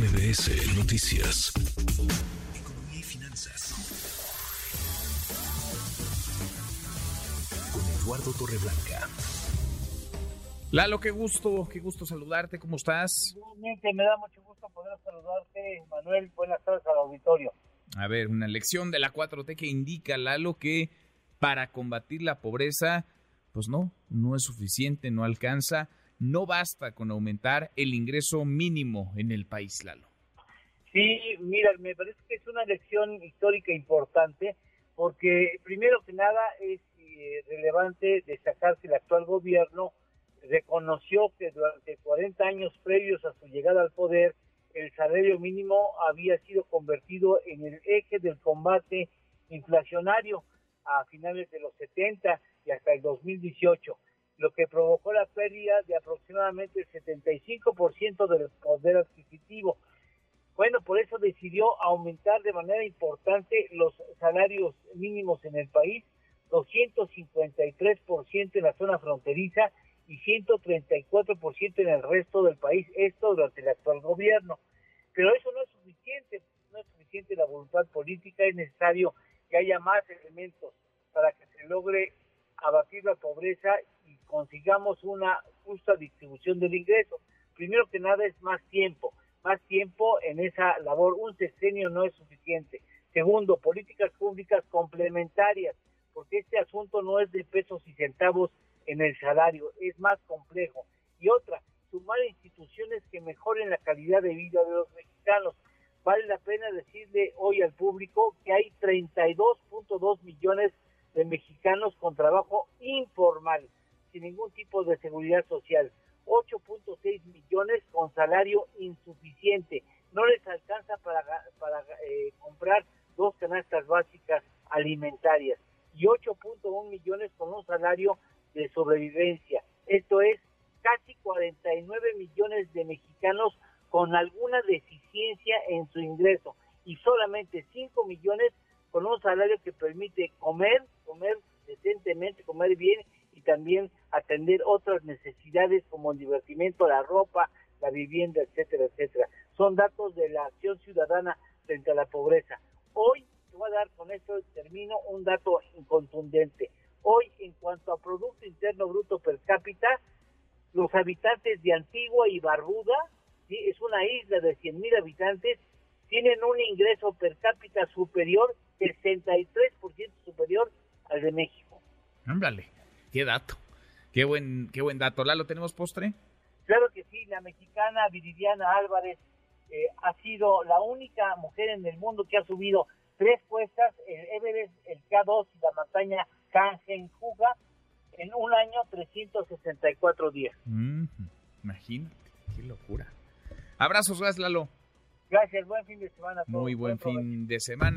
MBS Noticias. Economía y finanzas. Con Eduardo Torreblanca. Lalo, qué gusto, qué gusto saludarte, ¿cómo estás? Igualmente, me da mucho gusto poder saludarte, Manuel. Buenas tardes al auditorio. A ver, una lección de la 4T que indica, Lalo, que para combatir la pobreza, pues no, no es suficiente, no alcanza no basta con aumentar el ingreso mínimo en el país, Lalo. Sí, mira, me parece que es una lección histórica importante porque primero que nada es eh, relevante destacar que el actual gobierno reconoció que durante 40 años previos a su llegada al poder el salario mínimo había sido convertido en el eje del combate inflacionario a finales de los 70 y hasta el 2018 lo que provocó la pérdida de aproximadamente el 75% del poder adquisitivo. Bueno, por eso decidió aumentar de manera importante los salarios mínimos en el país, 253% en la zona fronteriza y 134% en el resto del país, esto durante el actual gobierno. Pero eso no es suficiente, no es suficiente la voluntad política, es necesario que haya más elementos para que se logre abatir la pobreza consigamos una justa distribución del ingreso. Primero que nada es más tiempo, más tiempo en esa labor. Un sexenio no es suficiente. Segundo, políticas públicas complementarias, porque este asunto no es de pesos y centavos en el salario, es más complejo. Y otra, sumar instituciones que mejoren la calidad de vida de los mexicanos. Vale la pena decirle hoy al público que hay 32.2 millones de mexicanos con trabajo informal, sin ningún tipo de seguridad social. 8.6 millones con salario insuficiente. No les alcanza para, para eh, comprar dos canastas básicas alimentarias. Y 8.1 millones con un salario de sobrevivencia. Esto es casi 49 millones de mexicanos con alguna deficiencia en su ingreso y solamente 5 millones con un salario que permite comer, comer decentemente, comer bien y también atender otras necesidades como el divertimento, la ropa, la vivienda, etcétera, etcétera. Son datos de la acción ciudadana frente a la pobreza. Hoy, te voy a dar con esto, termino, un dato incontundente. Hoy, en cuanto a Producto Interno Bruto per cápita, los habitantes de Antigua y Barbuda, ¿sí? es una isla de 100.000 habitantes, tienen un ingreso per cápita superior 63% superior al de México. Ándale, qué dato, qué buen, qué buen dato. ¿Lalo, tenemos postre? Claro que sí, la mexicana Viridiana Álvarez eh, ha sido la única mujer en el mundo que ha subido tres puestas, el Everest, el K2 y la montaña Kangenjuga en un año 364 días. imagínate, qué locura. Abrazos, gracias Lalo. Gracias, buen fin de semana. Muy buen fin de semana